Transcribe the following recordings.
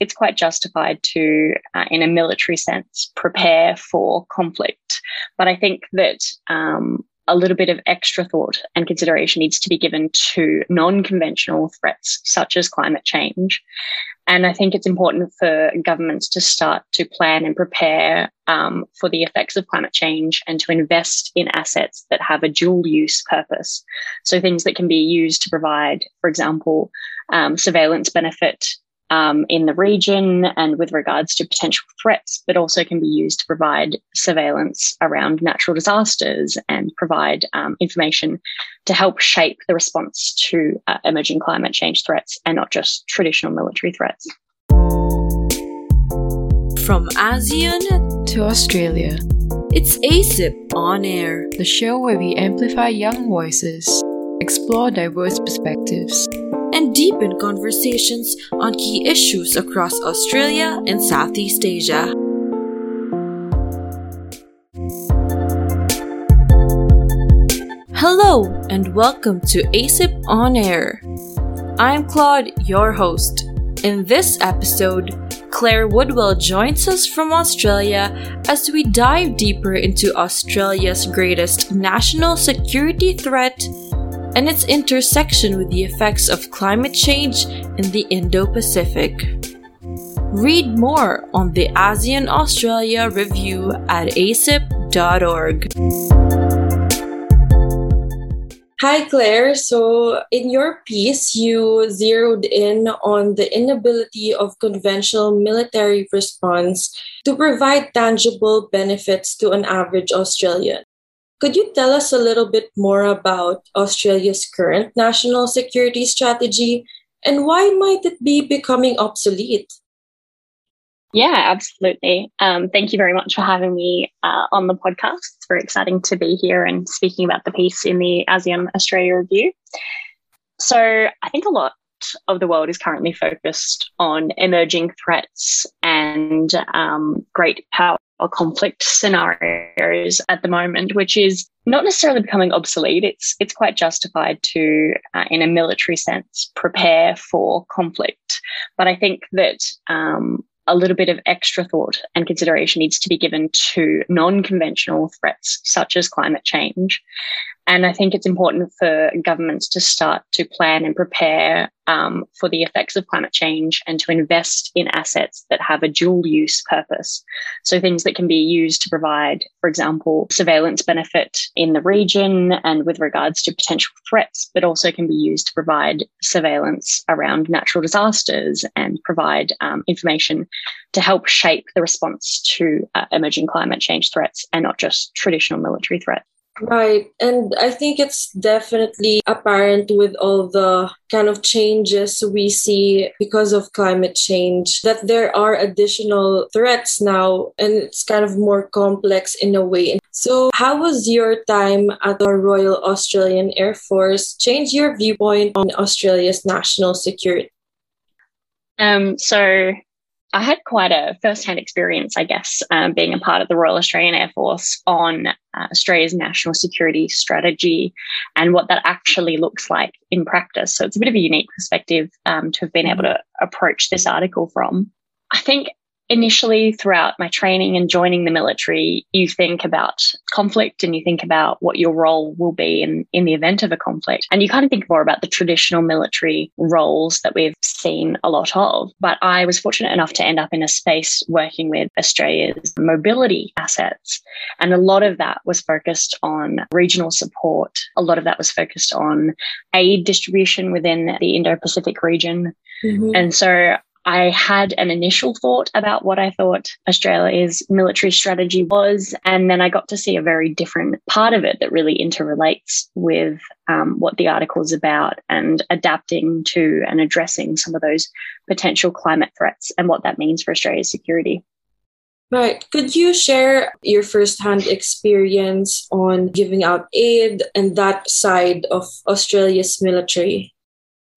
it's quite justified to, uh, in a military sense, prepare for conflict. But I think that um, a little bit of extra thought and consideration needs to be given to non conventional threats such as climate change. And I think it's important for governments to start to plan and prepare um, for the effects of climate change and to invest in assets that have a dual use purpose. So things that can be used to provide, for example, um, surveillance benefit um, in the region and with regards to potential threats, but also can be used to provide surveillance around natural disasters and provide um, information to help shape the response to uh, emerging climate change threats and not just traditional military threats. From ASEAN to Australia, it's ASIP On Air, the show where we amplify young voices, explore diverse perspectives and deepen conversations on key issues across Australia and Southeast Asia. Hello, and welcome to ASIP On Air. I'm Claude, your host. In this episode, Claire Woodwell joins us from Australia as we dive deeper into Australia's greatest national security threat and its intersection with the effects of climate change in the Indo Pacific. Read more on the ASEAN Australia review at asip.org. Hi, Claire. So, in your piece, you zeroed in on the inability of conventional military response to provide tangible benefits to an average Australian. Could you tell us a little bit more about Australia's current national security strategy and why might it be becoming obsolete? Yeah, absolutely. Um, thank you very much for having me uh, on the podcast. It's very exciting to be here and speaking about the piece in the ASEAN Australia Review. So, I think a lot of the world is currently focused on emerging threats and um, great power or conflict scenarios at the moment, which is not necessarily becoming obsolete. It's it's quite justified to, uh, in a military sense, prepare for conflict. But I think that um, a little bit of extra thought and consideration needs to be given to non-conventional threats such as climate change and I think it's important for governments to start to plan and prepare um, for the effects of climate change and to invest in assets that have a dual use purpose. So things that can be used to provide, for example, surveillance benefit in the region and with regards to potential threats, but also can be used to provide surveillance around natural disasters and provide um, information to help shape the response to uh, emerging climate change threats and not just traditional military threats. Right. And I think it's definitely apparent with all the kind of changes we see because of climate change that there are additional threats now and it's kind of more complex in a way. So, how was your time at the Royal Australian Air Force change your viewpoint on Australia's national security? Um, so I had quite a first-hand experience, I guess, um, being a part of the Royal Australian Air Force on uh, Australia's national security strategy and what that actually looks like in practice. So it's a bit of a unique perspective um, to have been able to approach this article from. I think initially throughout my training and joining the military, you think about conflict and you think about what your role will be in, in the event of a conflict. And you kind of think more about the traditional military roles that we've seen a lot of. But I was fortunate enough to end up in a space working with Australia's mobility assets. And a lot of that was focused on regional support. A lot of that was focused on aid distribution within the Indo Pacific region. Mm-hmm. And so I had an initial thought about what I thought Australia's military strategy was. And then I got to see a very different part of it that really interrelates with um, what the article is about and adapting to and addressing some of those potential climate threats and what that means for Australia's security. Right. Could you share your firsthand experience on giving out aid and that side of Australia's military?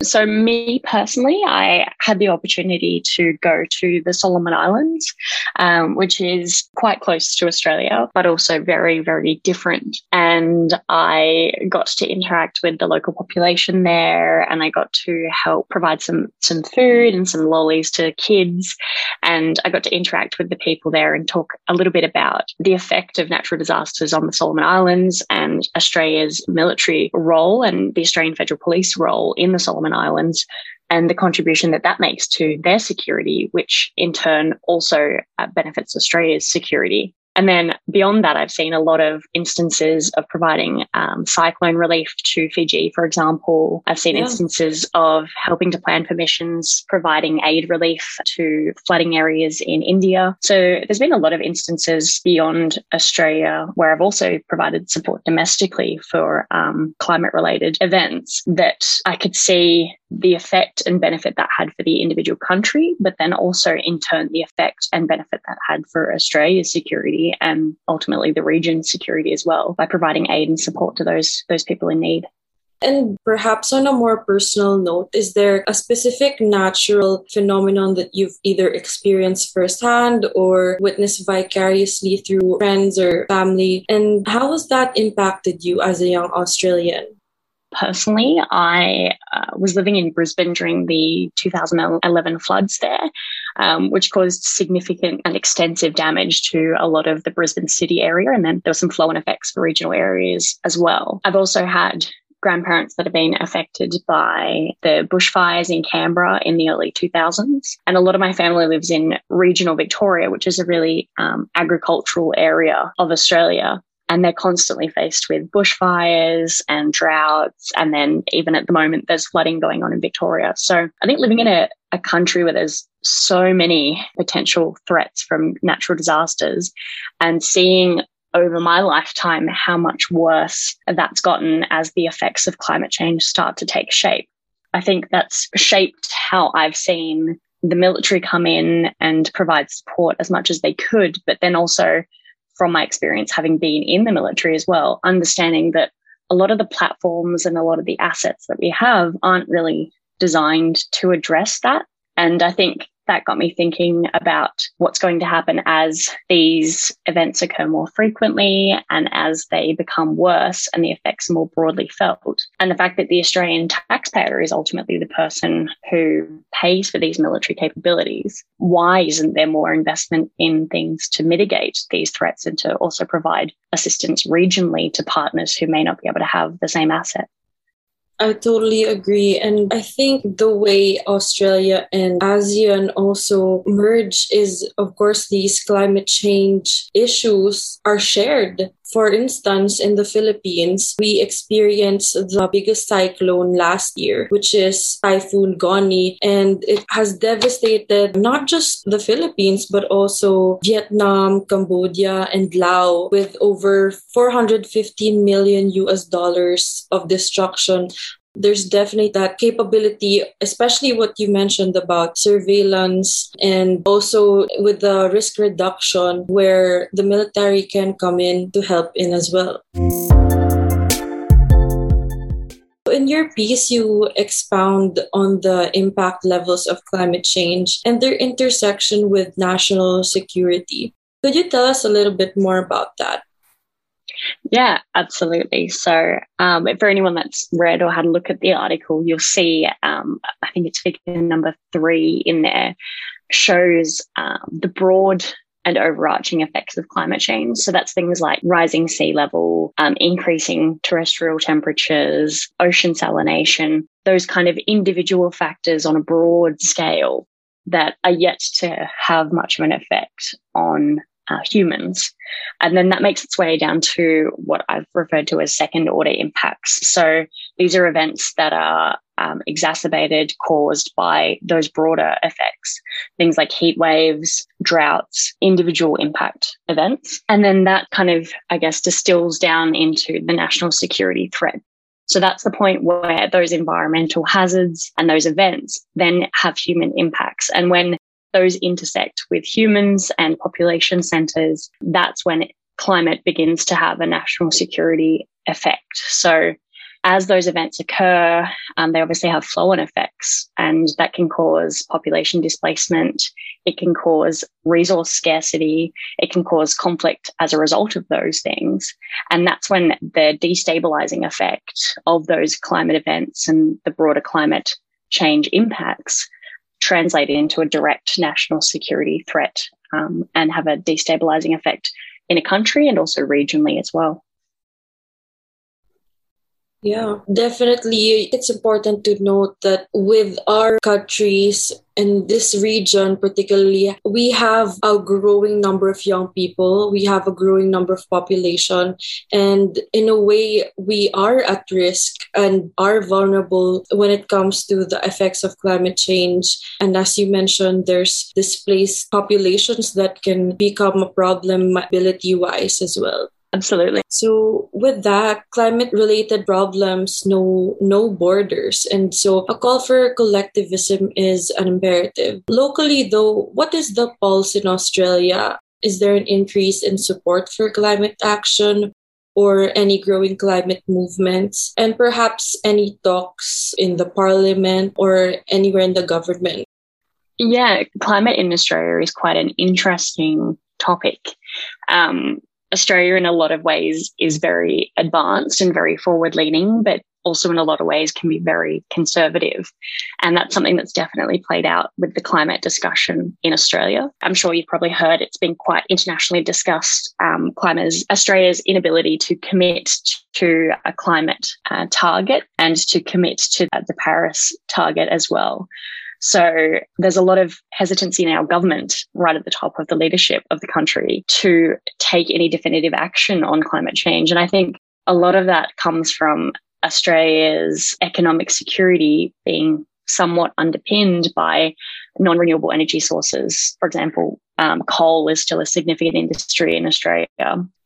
So, me personally, I had the opportunity to go to the Solomon Islands, um, which is quite close to Australia, but also very, very different. And I got to interact with the local population there, and I got to help provide some some food and some lollies to kids. And I got to interact with the people there and talk a little bit about the effect of natural disasters on the Solomon Islands and Australia's military role and the Australian Federal Police role in the Solomon Islands and the contribution that that makes to their security, which in turn also uh, benefits Australia's security. And then beyond that, I've seen a lot of instances of providing um, cyclone relief to Fiji, for example. I've seen yeah. instances of helping to plan permissions, providing aid relief to flooding areas in India. So there's been a lot of instances beyond Australia where I've also provided support domestically for um, climate related events that I could see the effect and benefit that had for the individual country, but then also in turn the effect and benefit that had for Australia's security and ultimately the region's security as well by providing aid and support to those those people in need. And perhaps on a more personal note, is there a specific natural phenomenon that you've either experienced firsthand or witnessed vicariously through friends or family? And how has that impacted you as a young Australian? Personally, I uh, was living in Brisbane during the 2011 floods there, um, which caused significant and extensive damage to a lot of the Brisbane city area. And then there were some flow on effects for regional areas as well. I've also had grandparents that have been affected by the bushfires in Canberra in the early 2000s. And a lot of my family lives in regional Victoria, which is a really um, agricultural area of Australia and they're constantly faced with bushfires and droughts. And then even at the moment, there's flooding going on in Victoria. So I think living in a, a country where there's so many potential threats from natural disasters and seeing over my lifetime how much worse that's gotten as the effects of climate change start to take shape. I think that's shaped how I've seen the military come in and provide support as much as they could, but then also from my experience having been in the military as well, understanding that a lot of the platforms and a lot of the assets that we have aren't really designed to address that. And I think that got me thinking about what's going to happen as these events occur more frequently and as they become worse and the effects more broadly felt. And the fact that the Australian taxpayer is ultimately the person who pays for these military capabilities. Why isn't there more investment in things to mitigate these threats and to also provide assistance regionally to partners who may not be able to have the same asset? I totally agree. And I think the way Australia and ASEAN also merge is, of course, these climate change issues are shared. For instance, in the Philippines, we experienced the biggest cyclone last year, which is Typhoon Goni, and it has devastated not just the Philippines, but also Vietnam, Cambodia, and Laos with over 415 million US dollars of destruction there's definitely that capability, especially what you mentioned about surveillance and also with the risk reduction where the military can come in to help in as well. In your piece, you expound on the impact levels of climate change and their intersection with national security. Could you tell us a little bit more about that? Yeah, absolutely. So, um, for anyone that's read or had a look at the article, you'll see, um, I think it's figure number three in there, shows um, the broad and overarching effects of climate change. So that's things like rising sea level, um, increasing terrestrial temperatures, ocean salination, those kind of individual factors on a broad scale that are yet to have much of an effect on uh, humans. And then that makes its way down to what I've referred to as second order impacts. So these are events that are um, exacerbated, caused by those broader effects, things like heat waves, droughts, individual impact events. And then that kind of, I guess, distills down into the national security threat. So that's the point where those environmental hazards and those events then have human impacts. And when those intersect with humans and population centers, that's when climate begins to have a national security effect. So as those events occur, um, they obviously have flow on effects, and that can cause population displacement. It can cause resource scarcity. It can cause conflict as a result of those things. And that's when the destabilizing effect of those climate events and the broader climate change impacts translate into a direct national security threat um, and have a destabilizing effect in a country and also regionally as well. Yeah, definitely. It's important to note that with our countries in this region, particularly, we have a growing number of young people, we have a growing number of population, and in a way, we are at risk and are vulnerable when it comes to the effects of climate change. And as you mentioned, there's displaced populations that can become a problem mobility wise as well. Absolutely. So with that, climate related problems know no borders. And so a call for collectivism is an imperative. Locally though, what is the pulse in Australia? Is there an increase in support for climate action? Or any growing climate movements, and perhaps any talks in the parliament or anywhere in the government? Yeah, climate in Australia is quite an interesting topic. Um, Australia, in a lot of ways, is very advanced and very forward leaning, but also in a lot of ways can be very conservative. And that's something that's definitely played out with the climate discussion in Australia. I'm sure you've probably heard it's been quite internationally discussed. Um, climate, Australia's inability to commit to a climate uh, target and to commit to the Paris target as well. So there's a lot of hesitancy in our government, right at the top of the leadership of the country, to take any definitive action on climate change. And I think a lot of that comes from Australia's economic security being somewhat underpinned by non renewable energy sources. For example, um, coal is still a significant industry in Australia.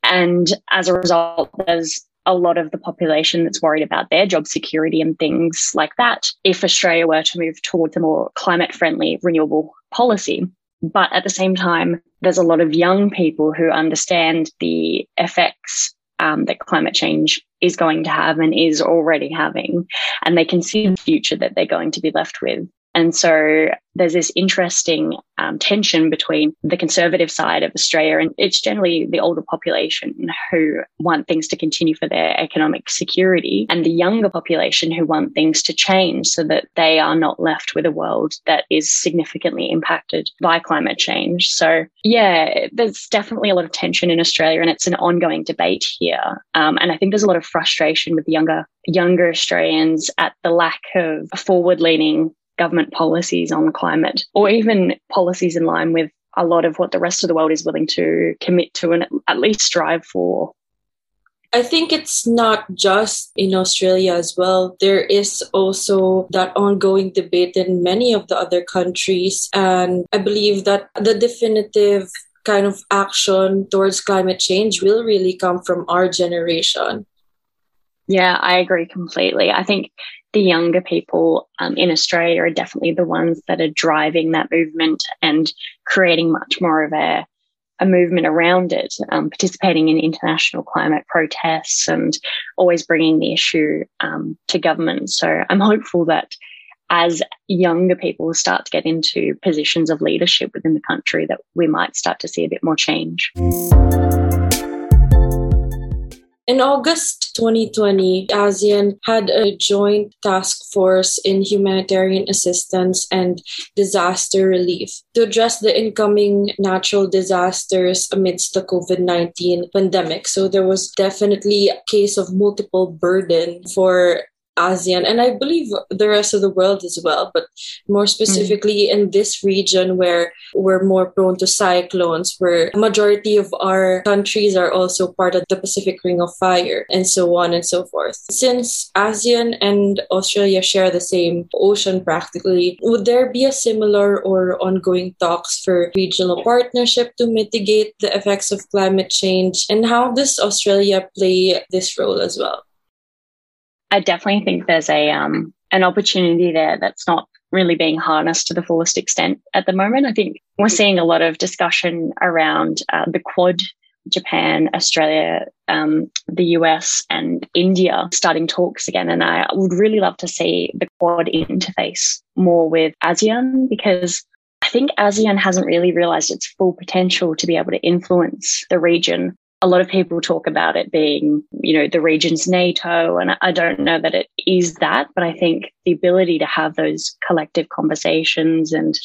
And as a result, there's a lot of the population that's worried about their job security and things like that if Australia were to move towards a more climate friendly renewable policy. But at the same time, there's a lot of young people who understand the effects um, that climate change is going to have and is already having. And they can see the future that they're going to be left with. And so there's this interesting um, tension between the conservative side of Australia, and it's generally the older population who want things to continue for their economic security, and the younger population who want things to change so that they are not left with a world that is significantly impacted by climate change. So, yeah, there's definitely a lot of tension in Australia, and it's an ongoing debate here. Um, and I think there's a lot of frustration with the younger younger Australians at the lack of forward leaning government policies on climate or even policies in line with a lot of what the rest of the world is willing to commit to and at least strive for. I think it's not just in Australia as well. There is also that ongoing debate in many of the other countries. And I believe that the definitive kind of action towards climate change will really come from our generation. Yeah, I agree completely. I think the younger people um, in Australia are definitely the ones that are driving that movement and creating much more of a, a movement around it, um, participating in international climate protests and always bringing the issue um, to government. So I'm hopeful that as younger people start to get into positions of leadership within the country, that we might start to see a bit more change. In August 2020, ASEAN had a joint task force in humanitarian assistance and disaster relief to address the incoming natural disasters amidst the COVID 19 pandemic. So there was definitely a case of multiple burden for ASEAN and I believe the rest of the world as well, but more specifically mm. in this region where we're more prone to cyclones, where a majority of our countries are also part of the Pacific Ring of Fire, and so on and so forth. Since ASEAN and Australia share the same ocean practically, would there be a similar or ongoing talks for regional partnership to mitigate the effects of climate change? And how does Australia play this role as well? I definitely think there's a um, an opportunity there that's not really being harnessed to the fullest extent at the moment. I think we're seeing a lot of discussion around uh, the Quad Japan, Australia, um, the US, and India starting talks again. And I would really love to see the Quad interface more with ASEAN because I think ASEAN hasn't really realized its full potential to be able to influence the region. A lot of people talk about it being, you know, the region's NATO, and I don't know that it is that, but I think the ability to have those collective conversations and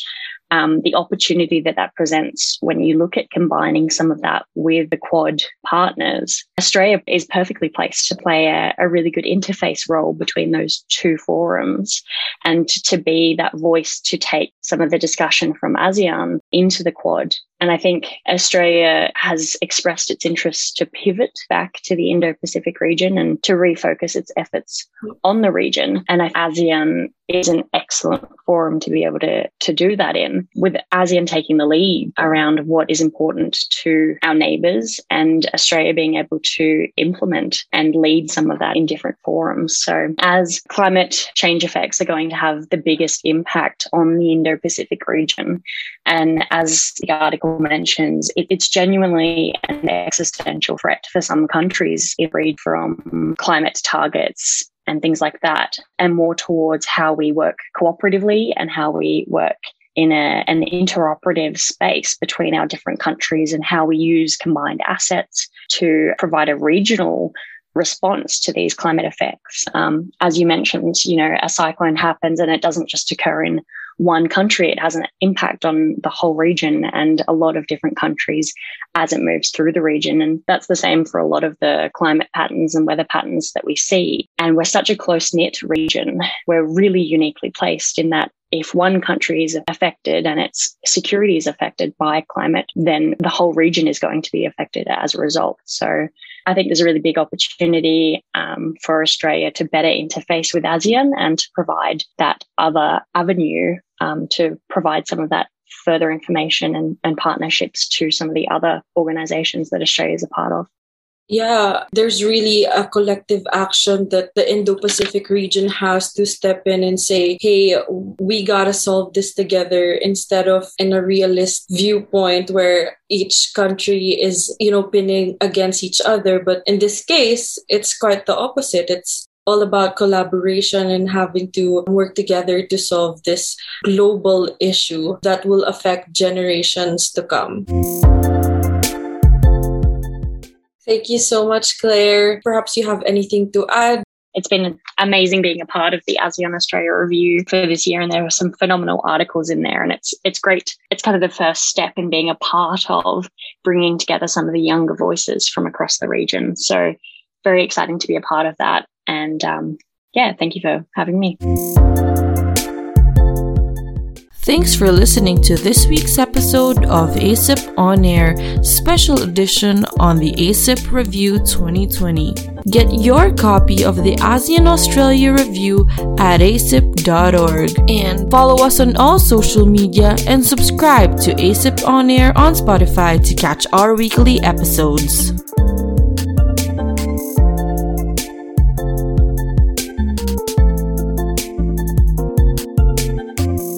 um, the opportunity that that presents when you look at combining some of that with the Quad partners. Australia is perfectly placed to play a, a really good interface role between those two forums and to be that voice to take some of the discussion from ASEAN into the Quad and I think Australia has expressed its interest to pivot back to the Indo Pacific region and to refocus its efforts on the region. And ASEAN is an excellent forum to be able to, to do that in, with ASEAN taking the lead around what is important to our neighbours and Australia being able to implement and lead some of that in different forums. So, as climate change effects are going to have the biggest impact on the Indo Pacific region, and as the article mentions, it, it's genuinely an existential threat for some countries if read from climate targets and things like that, and more towards how we work cooperatively and how we work in a, an interoperative space between our different countries and how we use combined assets to provide a regional response to these climate effects. Um, as you mentioned, you know, a cyclone happens and it doesn't just occur in one country, it has an impact on the whole region and a lot of different countries as it moves through the region. And that's the same for a lot of the climate patterns and weather patterns that we see. And we're such a close knit region. We're really uniquely placed in that if one country is affected and its security is affected by climate, then the whole region is going to be affected as a result. So I think there's a really big opportunity um, for Australia to better interface with ASEAN and to provide that other avenue um, to provide some of that further information and, and partnerships to some of the other organizations that Australia is a part of. Yeah, there's really a collective action that the Indo Pacific region has to step in and say, hey, we gotta solve this together instead of in a realist viewpoint where each country is, you know, pinning against each other. But in this case, it's quite the opposite. It's all about collaboration and having to work together to solve this global issue that will affect generations to come. Thank you so much, Claire. Perhaps you have anything to add? It's been amazing being a part of the ASEAN Australia review for this year, and there are some phenomenal articles in there. And it's it's great. It's kind of the first step in being a part of bringing together some of the younger voices from across the region. So very exciting to be a part of that. And um, yeah, thank you for having me. Thanks for listening to this week's episode of ASIP On Air, special edition on the ASIP Review 2020. Get your copy of the ASEAN Australia Review at asip.org and follow us on all social media and subscribe to ASIP On Air on Spotify to catch our weekly episodes.